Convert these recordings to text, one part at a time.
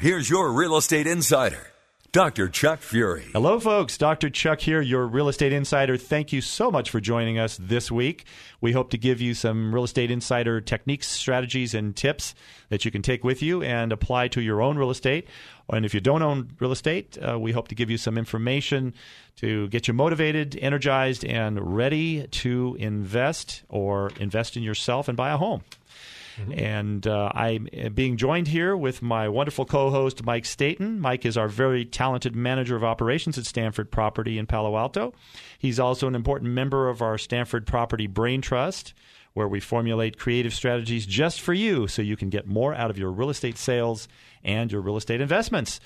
here's your real estate insider, Dr. Chuck Fury. Hello, folks. Dr. Chuck here, your real estate insider. Thank you so much for joining us this week. We hope to give you some real estate insider techniques, strategies, and tips that you can take with you and apply to your own real estate. And if you don't own real estate, uh, we hope to give you some information to get you motivated, energized, and ready to invest or invest in yourself and buy a home. Mm-hmm. And uh, I'm being joined here with my wonderful co host, Mike Staten. Mike is our very talented manager of operations at Stanford Property in Palo Alto. He's also an important member of our Stanford Property Brain Trust, where we formulate creative strategies just for you so you can get more out of your real estate sales and your real estate investments.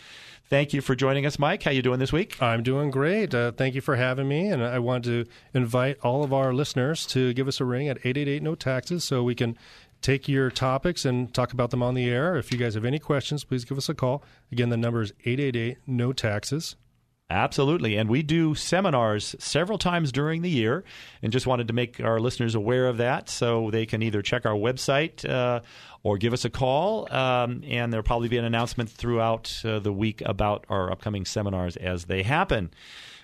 Thank you for joining us, Mike. How you doing this week? I'm doing great. Uh, thank you for having me, and I want to invite all of our listeners to give us a ring at 888 no taxes so we can take your topics and talk about them on the air. If you guys have any questions, please give us a call. Again, the number is 888 no taxes. Absolutely. And we do seminars several times during the year and just wanted to make our listeners aware of that so they can either check our website uh, or give us a call. Um, and there'll probably be an announcement throughout uh, the week about our upcoming seminars as they happen.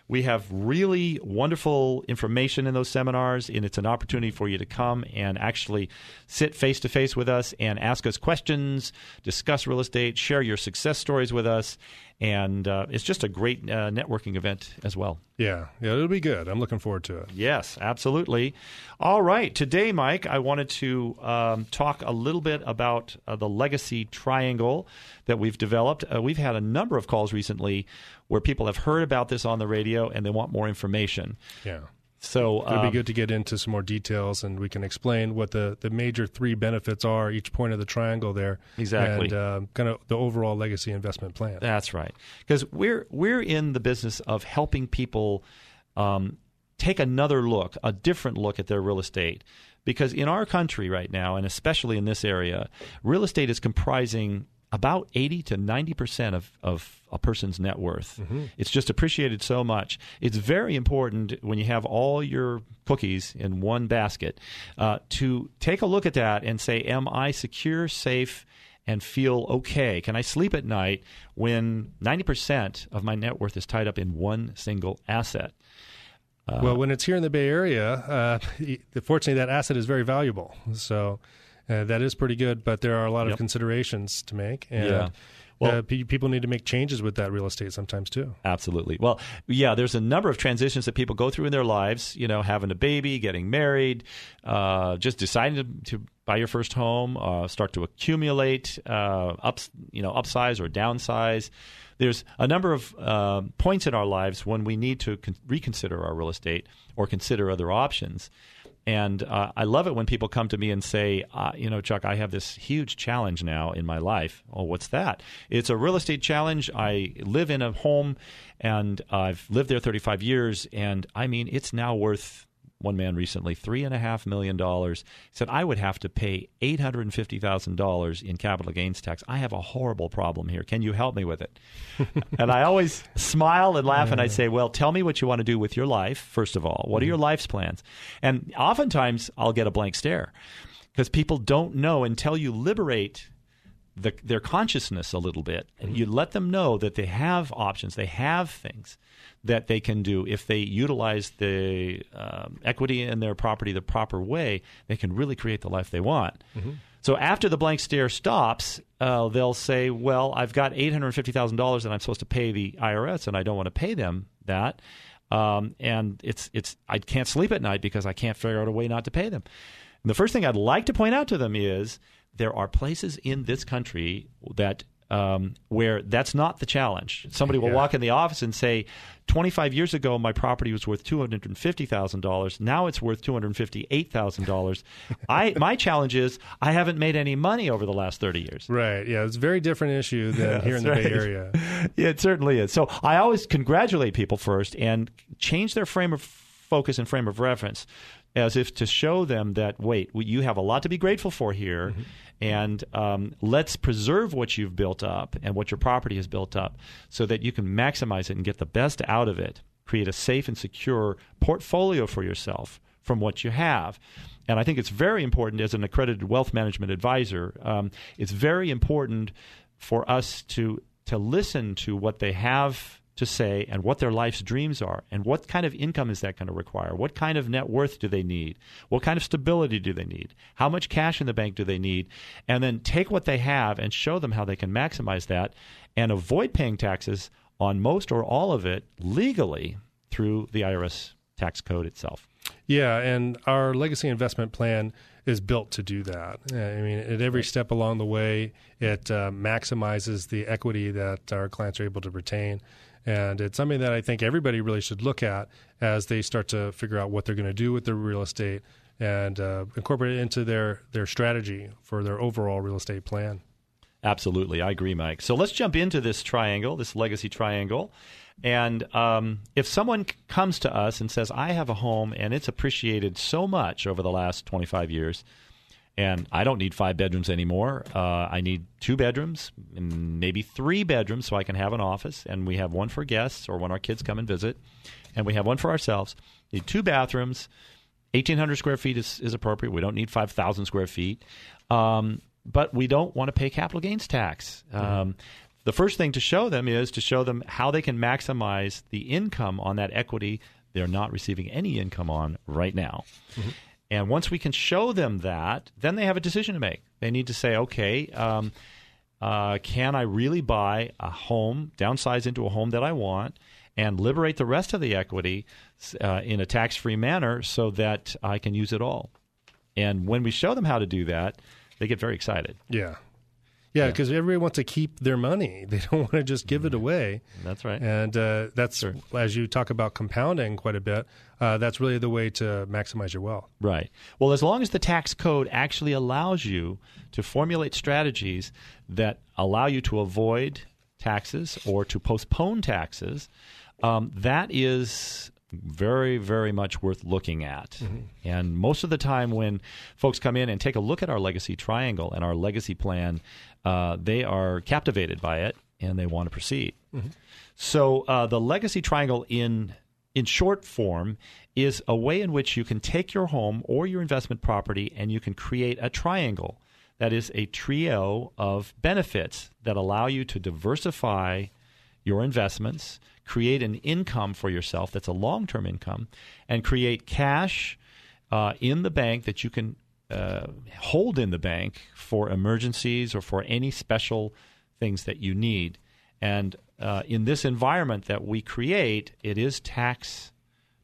We have really wonderful information in those seminars, and it's an opportunity for you to come and actually sit face to face with us and ask us questions, discuss real estate, share your success stories with us, and uh, it's just a great uh, networking event as well. Yeah, yeah, it'll be good. I'm looking forward to it. Yes, absolutely. All right, today, Mike, I wanted to um, talk a little bit about uh, the legacy triangle that we've developed. Uh, we've had a number of calls recently where people have heard about this on the radio and they want more information. Yeah. So it'd um, be good to get into some more details, and we can explain what the, the major three benefits are, each point of the triangle there, exactly, and uh, kind of the overall legacy investment plan. That's right, because we're we're in the business of helping people um, take another look, a different look at their real estate. Because in our country right now, and especially in this area, real estate is comprising about 80 to 90 percent of, of a person's net worth. Mm-hmm. It's just appreciated so much. It's very important when you have all your cookies in one basket uh, to take a look at that and say, Am I secure, safe, and feel okay? Can I sleep at night when 90% of my net worth is tied up in one single asset? Uh, well, when it's here in the Bay Area, uh, fortunately, that asset is very valuable. So uh, that is pretty good, but there are a lot of considerations to make. And, yeah. Well, uh, people need to make changes with that real estate sometimes too. Absolutely. Well, yeah, there's a number of transitions that people go through in their lives. You know, having a baby, getting married, uh, just deciding to, to, buy your first home, uh, start to accumulate, uh, ups, you know, upsize or downsize. There's a number of uh, points in our lives when we need to con- reconsider our real estate or consider other options. And uh, I love it when people come to me and say, uh, you know, Chuck, I have this huge challenge now in my life. Oh, what's that? It's a real estate challenge. I live in a home and I've lived there 35 years. And I mean, it's now worth one man recently, three and a half million dollars. He said I would have to pay eight hundred and fifty thousand dollars in capital gains tax. I have a horrible problem here. Can you help me with it? and I always smile and laugh, and I say, "Well, tell me what you want to do with your life. First of all, what are your mm-hmm. life's plans?" And oftentimes, I'll get a blank stare because people don't know until you liberate the, their consciousness a little bit. And you let them know that they have options, they have things that they can do if they utilize the um, equity in their property the proper way. They can really create the life they want. Mm-hmm. So after the blank stare stops, uh, they'll say, "Well, I've got eight hundred fifty thousand dollars, and I'm supposed to pay the IRS, and I don't want to pay them that, um, and it's it's I can't sleep at night because I can't figure out a way not to pay them." And the first thing I'd like to point out to them is there are places in this country that um, where that's not the challenge. Somebody will Yeah. walk in the office and say, 25 years ago, my property was worth $250,000. Now it's worth $258,000. I My challenge is I haven't made any money over the last 30 years. Right. Yeah. It's a very different issue than here in the that's Bay. Area. Yeah, it certainly is. So I always congratulate people first and change their frame of focus and frame of reference as if to show them that, wait, you have a lot to be grateful for here. And um, let's preserve what you've built up and what your property has built up so that you can maximize it and get the best out of it. Create a safe and secure portfolio for yourself from what you have. And I think it's very important as an accredited wealth management advisor, um, it's very important for us to to listen to what they have to say and what their life's dreams are and what kind of income is that going to require? What kind of net worth do they need? What kind of stability do they need? How much cash in the bank do they need? And then take what they have and show them how they can maximize that and avoid paying taxes on most or all of it legally through the IRS tax code itself. Yeah, and our legacy investment plan is built to do that. I mean, at every step along the way, it uh, maximizes the equity that our clients are able to retain. And it's something that I think everybody really should look at as they start to figure out what they're going to do with their real estate and uh, incorporate it into their, their strategy for their overall real estate plan. Absolutely, I agree, Mike. So let's jump into this triangle, this legacy triangle. And um, if someone comes to us and says, I have a home and it's appreciated so much over the last 25 years, and I don't need five bedrooms anymore. Uh, I need two bedrooms, and maybe three bedrooms, so I can have an office. And we have one for guests or when our kids come and visit, and we have one for ourselves. Need two bathrooms. 1,800 square feet is, is appropriate. We don't need 5,000 square feet. Um, but we don't want to pay capital gains tax. Um, the first thing to show them is to show them how they can maximize the income on that equity they're not receiving any income on right now. And once we can show them that, then they have a decision to make. They need to say, okay, um, uh, can I really buy a home, downsize into a home that I want, and liberate the rest of the equity uh, in a tax free manner so that I can use it all? And when we show them how to do that, they get very excited. Yeah. Yeah, because everybody wants to keep their money. They don't want to just give it away. That's right. And uh, that's, Sure. as you talk about compounding quite a bit, uh, that's really the way to maximize your wealth. Right. Well, as long as the tax code actually allows you to formulate strategies that allow you to avoid taxes or to postpone taxes, um, that is very, very much worth looking at. And most of the time, when folks come in and take a look at our legacy triangle and our legacy plan, uh, they are captivated by it and they want to proceed. So uh, the legacy triangle in in short form is a way in which you can take your home or your investment property and you can create a triangle that is a trio of benefits that allow you to diversify your investments, create an income for yourself that's a long-term income, and create cash uh, in the bank that you can uh, hold in the bank for emergencies or for any special things that you need. And uh, in this environment that we create, it is tax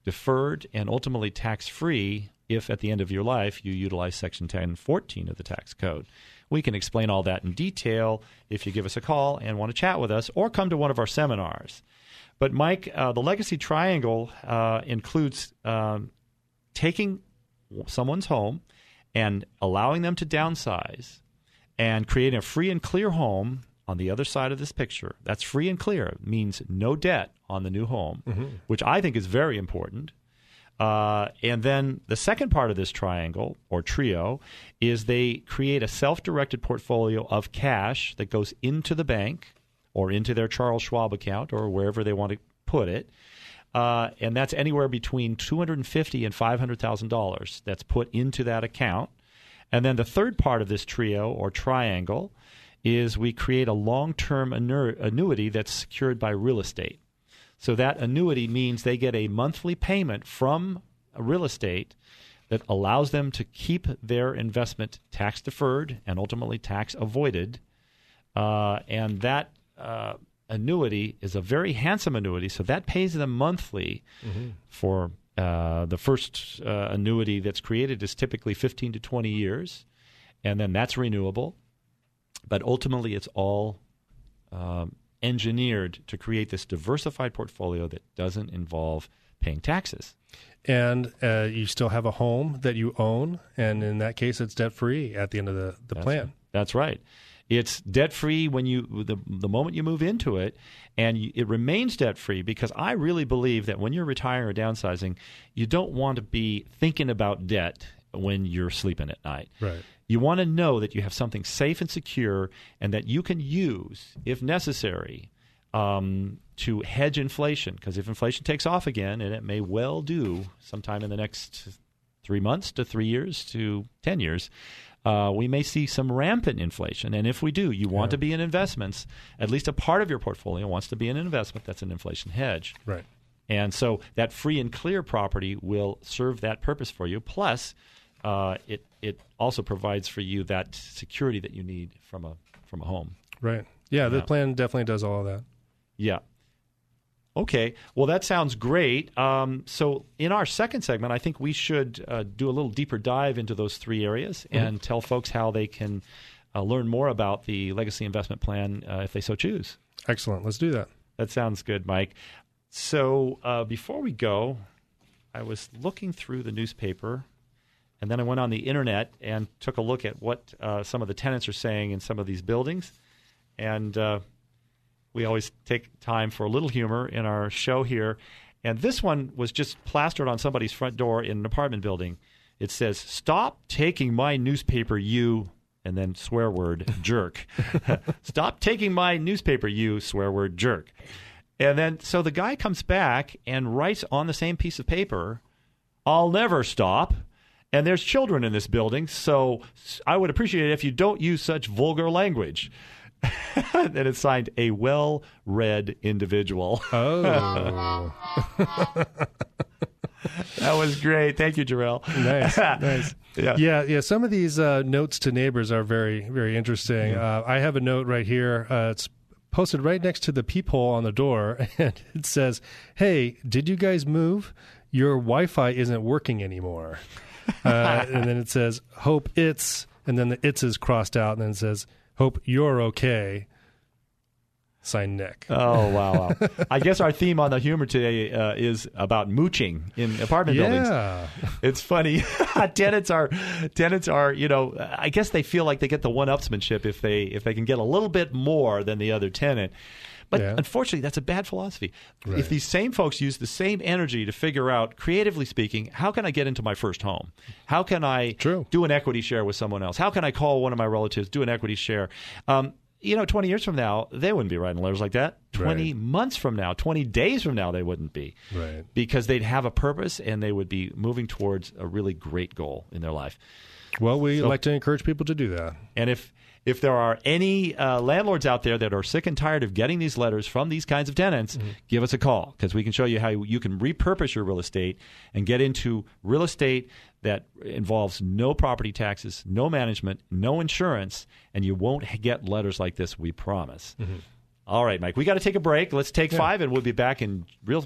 deferred and ultimately tax free if at the end of your life you utilize Section 1014 of the tax code. We can explain all that in detail if you give us a call and want to chat with us or come to one of our seminars. But, Mike, uh, the Legacy Triangle uh, includes um, taking someone's home and allowing them to downsize and creating a free and clear home on the other side of this picture. That's free and clear. It means no debt on the new home, which I think is very important. Uh, and then the second part of this triangle or trio is they create a self directed portfolio of cash that goes into the bank or into their Charles Schwab account or wherever they want to put it. Uh, and that's anywhere between $250 and $500,000 that's put into that account. And then the third part of this trio or triangle is we create a long term annu- annuity that's secured by real estate. So that annuity means they get a monthly payment from a real estate that allows them to keep their investment tax deferred and ultimately tax avoided. Uh, and that uh, annuity is a very handsome annuity, so that pays them monthly for uh, the first uh, annuity that's created is typically 15 to 20 years, and then that's renewable. But ultimately, it's all um, engineered to create this diversified portfolio that doesn't involve paying taxes. And uh, you still have a home that you own, and in that case, it's debt free at the end of the, the That's plan. right. That's right. It's debt free when you the the moment you move into it, and you, it remains debt free because I really believe that when you're retiring or downsizing, you don't want to be thinking about debt when you're sleeping at night. Right. You want to know that you have something safe and secure, and that you can use if necessary. Um, to hedge inflation, because if inflation takes off again, and it may well do sometime in the next three months to three years to 10 years, uh, we may see some rampant inflation. And if we do, you want to be in investments. At least a part of your portfolio wants to be in an investment that's an inflation hedge. Right. And so that free and clear property will serve that purpose for you. Plus, uh, it it also provides for you that security that you need from a from a home. Right. Yeah, the Yeah. plan definitely does all of that. Yeah. Okay. Well, that sounds great. Um, so, in our second segment, I think we should uh, do a little deeper dive into those three areas and tell folks how they can uh, learn more about the legacy investment plan uh, if they so choose. Excellent. Let's do that. That sounds good, Mike. So, uh, before we go, I was looking through the newspaper and then I went on the internet and took a look at what uh, some of the tenants are saying in some of these buildings. And uh, we always take time for a little humor in our show here. And this one was just plastered on somebody's front door in an apartment building. It says, Stop taking my newspaper, you, and then swear word, jerk. Stop taking my newspaper, you, swear word, jerk. And then, so the guy comes back and writes on the same piece of paper, I'll never stop. And there's children in this building, so I would appreciate it if you don't use such vulgar language. and it's signed a well read individual. Oh, that was great. Thank you, Jarrell. nice, nice. Yeah. yeah, yeah. Some of these uh, notes to neighbors are very, very interesting. Uh, I have a note right here. Uh, it's posted right next to the peephole on the door, and it says, "Hey, did you guys move? Your Wi-Fi isn't working anymore." uh, and then it says, "Hope it's," and then the "it's" is crossed out, and then it says, "Hope you're okay." Signed Nick. Oh wow! wow. I guess our theme on the humor today uh, is about mooching in apartment buildings. yeah, It's funny. tenants are tenants are you know I guess they feel like they get the one upsmanship if they if they can get a little bit more than the other tenant. But Yeah. unfortunately, that's a bad philosophy. Right. If these same folks use the same energy to figure out, creatively speaking, how can I get into my first home? How can I True. do an equity share with someone else? How can I call one of my relatives, do an equity share? Um, you know, 20 years from now, they wouldn't be writing letters like that. 20 Right. months from now, 20 days from now, they wouldn't be right. because they'd have a purpose and they would be moving towards a really great goal in their life. Well, we So- like to encourage people to do that. And if if there are any uh, landlords out there that are sick and tired of getting these letters from these kinds of tenants, give us a call because we can show you how you can repurpose your real estate and get into real estate that involves no property taxes, no management, no insurance, and you won't get letters like this. We promise. All right, Mike, we got to take a break. Let's take five, and we'll be back in real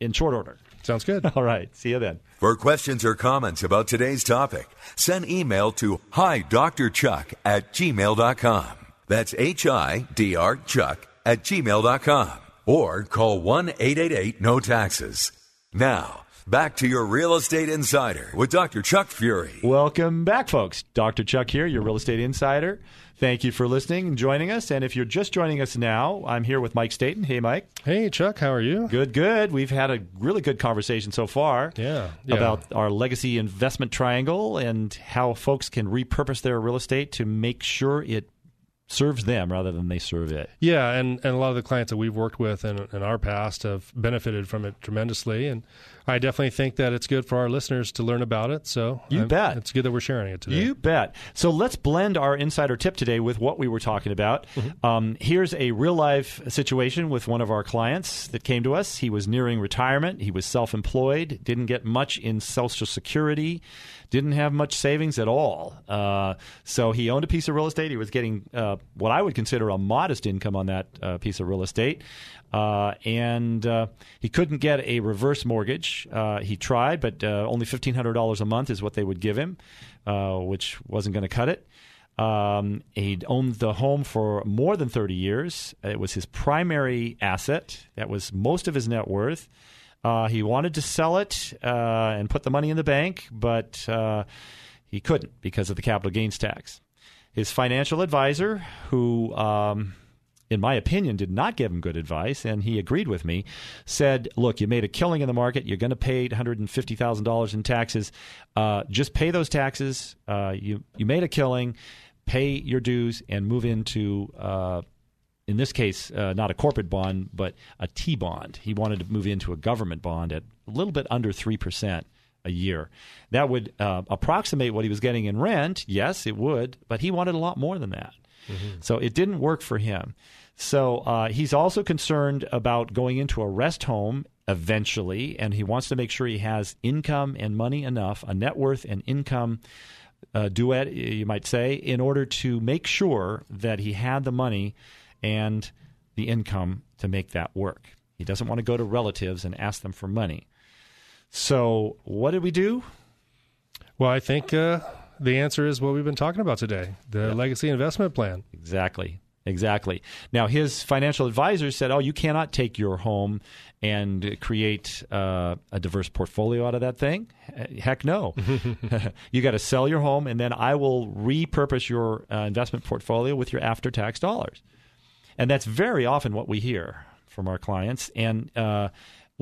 in short order. Sounds good. All right, see you then. For questions or comments about today's topic, send email to hi Dr. Chuck at gmail.com. That's H I D R Chuck at gmail.com. Or call 1 888 No Taxes. Now, back to your Real Estate Insider with Dr. Chuck Fury. Welcome back, folks. Dr. Chuck here, your real estate insider. Thank you for listening and joining us. And if you're just joining us now, I'm here with Mike Staten. Hey, Mike. Hey, Chuck, how are you? Good, good. We've had a really good conversation so far Yeah, yeah. about our legacy investment triangle and how folks can repurpose their real estate to make sure it serves them rather than they serve it. Yeah, and, and a lot of the clients that we've worked with in, in our past have benefited from it tremendously. And I definitely think that it's good for our listeners to learn about it. So You I'm- bet. It's good that we're sharing it today. You bet. So let's blend our insider tip today with what we were talking about. Um, here's a real life situation with one of our clients that came to us. He was nearing retirement. He was self employed, didn't get much in Social Security, didn't have much savings at all. Uh, so he owned a piece of real estate. He was getting uh, what I would consider a modest income on that uh, piece of real estate. Uh, and uh, he couldn't get a reverse mortgage. Uh, he tried, but uh, only fifteen hundred dollars a month is what they would give him, uh, which wasn't going to cut it. Um, he'd owned the home for more than thirty years. It was his primary asset. That was most of his net worth. Uh, he wanted to sell it and put the money in the bank, but he couldn't because of the capital gains tax. His financial advisor, who um, in my opinion, did not give him good advice, and he agreed with me, said, Look, you made a killing in the market. You're going to pay $150,000 in taxes. Uh, just pay those taxes. Uh, you, you made a killing, pay your dues, and move into, uh, in this case, uh, not a corporate bond, but a T bond. He wanted to move into a government bond at a little bit under 3% a year. That would uh, approximate what he was getting in rent. Yes, it would, but he wanted a lot more than that. So it didn't work for him. So uh, he's also concerned about going into a rest home eventually, and he wants to make sure he has income and money enough, a net worth and income uh, duet, you might say, in order to make sure that he had the money and the income to make that work. He doesn't want to go to relatives and ask them for money. So, what did we do? Well, I think uh, the answer is what we've been talking about today the legacy investment plan. Exactly. Exactly. Now, his financial advisor said, "Oh, you cannot take your home and create uh, a diverse portfolio out of that thing. Heck, no. you got to sell your home, and then I will repurpose your uh, investment portfolio with your after-tax dollars." And that's very often what we hear from our clients, and uh,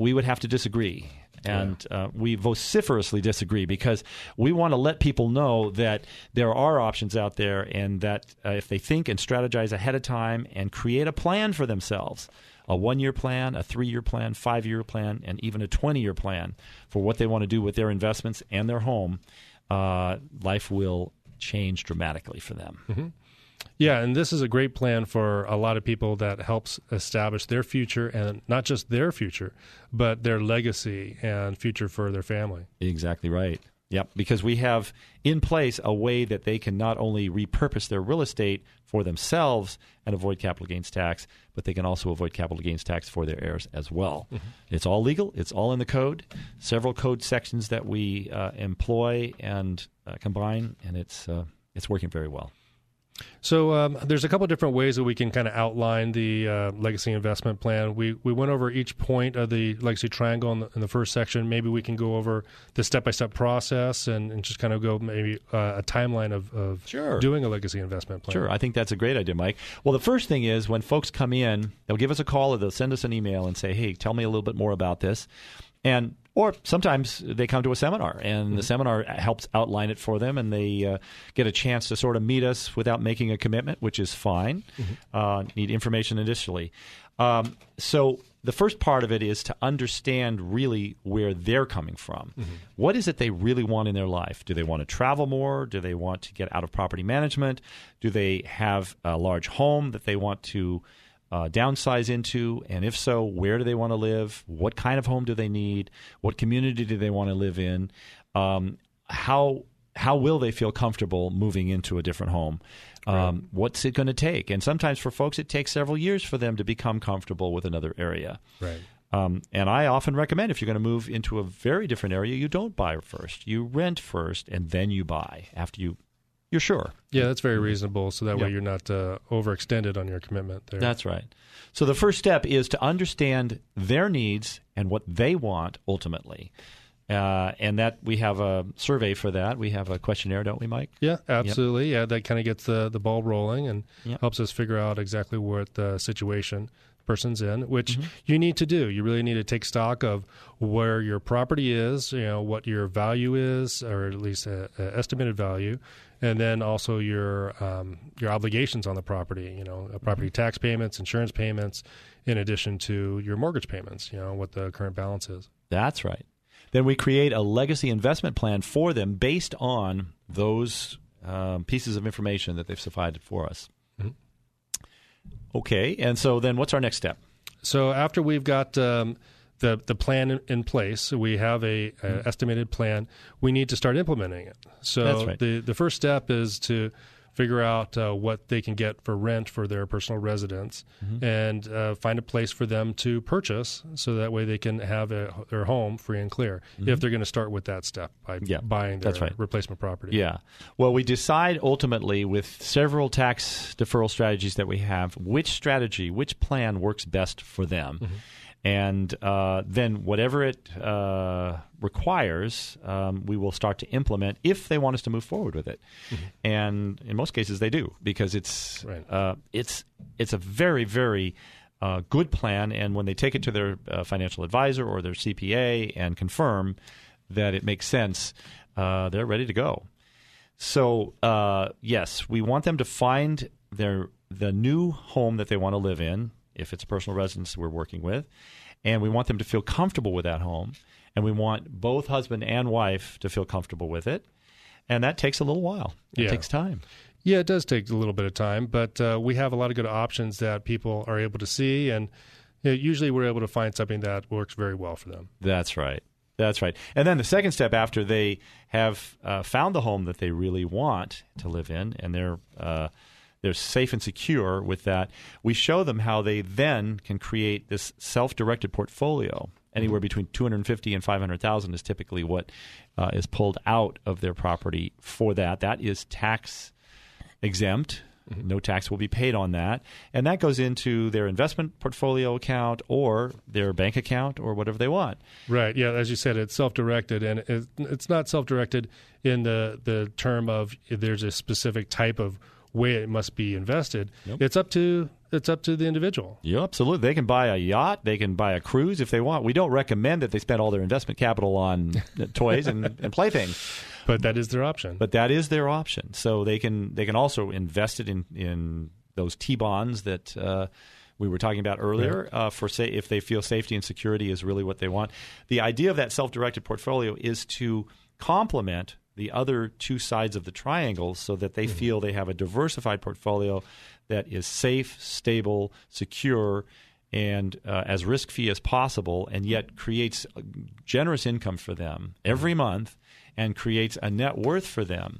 we would have to disagree. And uh, we vociferously disagree because we want to let people know that there are options out there, and that uh, if they think and strategize ahead of time and create a plan for themselves a one year plan, a three year plan, five year plan, and even a 20 year plan for what they want to do with their investments and their home, uh, life will change dramatically for them. Yeah, and this is a great plan for a lot of people that helps establish their future and not just their future, but their legacy and future for their family. Exactly right. Yep, because we have in place a way that they can not only repurpose their real estate for themselves and avoid capital gains tax, but they can also avoid capital gains tax for their heirs as well. It's all legal, it's all in the code, several code sections that we uh, employ and uh, combine, and it's, uh, it's working very well. So um, there's a couple different ways that we can kind of outline the uh, legacy investment plan. We we went over each point of the legacy triangle in the, in the first section. Maybe we can go over the step by step process and, and just kind of go maybe uh, a timeline of, of Sure. doing a legacy investment plan. Sure, I think that's a great idea, Mike. Well, the first thing is when folks come in, they'll give us a call or they'll send us an email and say, "Hey, tell me a little bit more about this," and or sometimes they come to a seminar and the seminar helps outline it for them, and they uh, get a chance to sort of meet us without making a commitment, which is fine. Uh, need information initially, um, so. The first part of it is to understand really where they're coming from. What is it they really want in their life? Do they want to travel more? Do they want to get out of property management? Do they have a large home that they want to uh, downsize into? And if so, where do they want to live? What kind of home do they need? What community do they want to live in? Um, how how will they feel comfortable moving into a different home? Um, What's it going to take? And sometimes for folks, it takes several years for them to become comfortable with another area. Right. Um, and I often recommend if you're going to move into a very different area, you don't buy first. You rent first, and then you buy after you you're sure. Yeah, that's very reasonable. So that way you're not uh, overextended on your commitment there. That's right. So the first step is to understand their needs and what they want ultimately. Uh, and that we have a survey for that. We have a questionnaire, don't we, Mike? Yeah, absolutely. Yeah, that kind of gets the, the ball rolling and Yep. helps us figure out exactly what the situation, person's in, which you need to do. You really need to take stock of where your property is, you know, what your value is, or at least a, a estimated value, and then also your um, your obligations on the property. You know, uh, property tax payments, insurance payments, in addition to your mortgage payments. You know, what the current balance is. That's right. Then we create a legacy investment plan for them based on those um, pieces of information that they've provided for us. Okay, and so then what's our next step? So after we've got um, the the plan in, in place, we have a, a estimated plan. We need to start implementing it. So right. the the first step is to figure out uh, what they can get for rent for their personal residence, Mm-hmm. and uh, find a place for them to purchase, so that way they can have a, their home free and clear. If they're going to start with that step by Mm-hmm. Yeah, buying their that's right. replacement property. Yeah. Well, we decide ultimately with several tax deferral strategies that we have which strategy, which plan works best for them. And uh, then, whatever it uh, requires, um, we will start to implement if they want us to move forward with it. And in most cases, they do because it's Right. uh, it's it's a very very uh, good plan. And when they take it to their uh, financial advisor or their CPA and confirm that it makes sense, uh, they're ready to go. So uh, yes, we want them to find their the new home that they want to live in, if it's a personal residence we're working with, and we want them to feel comfortable with that home, and we want both husband and wife to feel comfortable with it, and that takes a little while. It Yeah. takes time. Yeah, it does take a little bit of time, but uh, we have a lot of good options that people are able to see, and you know, usually we're able to find something that works very well for them. That's right. That's right. And then the second step after they have uh, found the home that they really want to live in, and they're uh, they're safe and secure with that, we show them how they then can create this self-directed portfolio. Anywhere between two hundred fifty and five hundred thousand is typically what uh, is pulled out of their property for that. That is tax exempt. No tax will be paid on that. And that goes into their investment portfolio account or their bank account or whatever they want. Right. Yeah. As you said, it's self-directed, and it's not self-directed in the the term of there's a specific type of way it must be invested. It's up to it's up to the individual. Yeah, absolutely. They can buy a yacht. They can buy a cruise if they want. We don't recommend that they spend all their investment capital on toys and, and playthings, But that is their option. but that is their option. So they can they can also invest it in in those T bonds that. Uh, we were talking about earlier uh, for say if they feel safety and security is really what they want. The idea of that self-directed portfolio is to complement the other two sides of the triangle so that they feel they have a diversified portfolio that is safe, stable, secure, and uh, as risk free as possible, and yet creates a generous income for them every month and creates a net worth for them.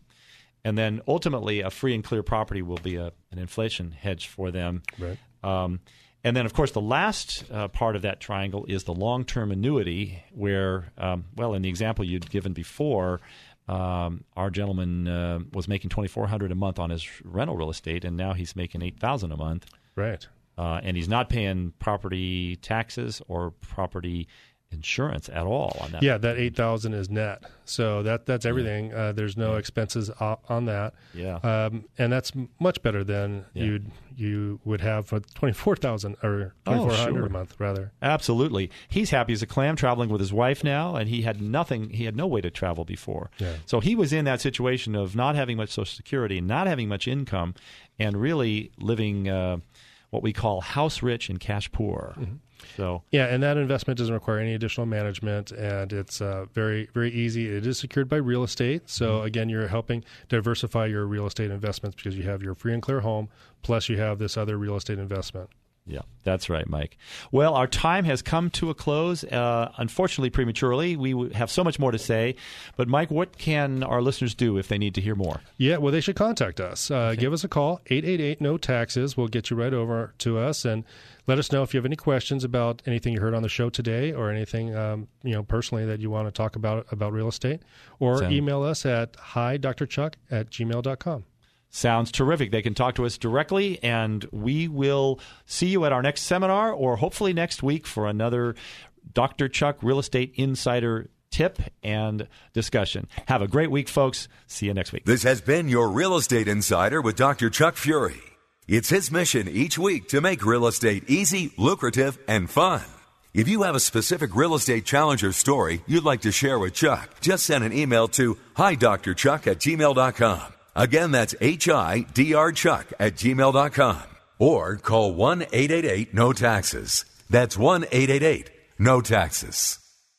And then ultimately, a free and clear property will be a, an inflation hedge for them. Right. Um, and then, of course, the last uh, part of that triangle is the long term annuity, where, um, well, in the example you'd given before, um, our gentleman uh, was making twenty four hundred a month on his rental real estate, and now he's making eight thousand a month, Right. uh, and he's not paying property taxes or property insurance at all on that. Yeah, that eight thousand is net. So that that's everything. Uh, there's no expenses on that. Yeah. Um, and that's much better than Yeah. you'd you would have for twenty four thousand or Oh, twenty four hundred sure. a month rather. Absolutely. He's happy as a clam traveling with his wife now, and he had nothing, he had no way to travel before. Yeah. So he was in that situation of not having much Social Security, not having much income, and really living uh, what we call house rich and cash poor. So, Yeah, and that investment doesn't require any additional management, and it's uh, very very easy. It is secured by real estate, so Mm-hmm. again, you're helping diversify your real estate investments because you have your free and clear home, plus you have this other real estate investment. Yeah, that's right, Mike. Well, our time has come to a close, uh, unfortunately, prematurely. We have so much more to say. But, Mike, what can our listeners do if they need to hear more? Yeah, well, they should contact us. Uh, Give us a call, 888 No Taxes. We'll get you right over to us and let us know if you have any questions about anything you heard on the show today or anything, um, you know, personally that you want to talk about about real estate. Or Sound- email us at hi, Dr. Chuck at gmail.com. Sounds terrific. They can talk to us directly, and we will see you at our next seminar or hopefully next week for another Dr. Chuck Real Estate Insider tip and discussion. Have a great week, folks. See you next week. This has been your Real Estate Insider with Dr. Chuck Fury. It's his mission each week to make real estate easy, lucrative, and fun. If you have a specific real estate challenge or story you'd like to share with Chuck, just send an email to hidrchuck at gmail.com. Again, that's H-I-D-R Chuck at gmail.com. Or call 1-888-NO-TAXES. That's 1-888-NO-TAXES.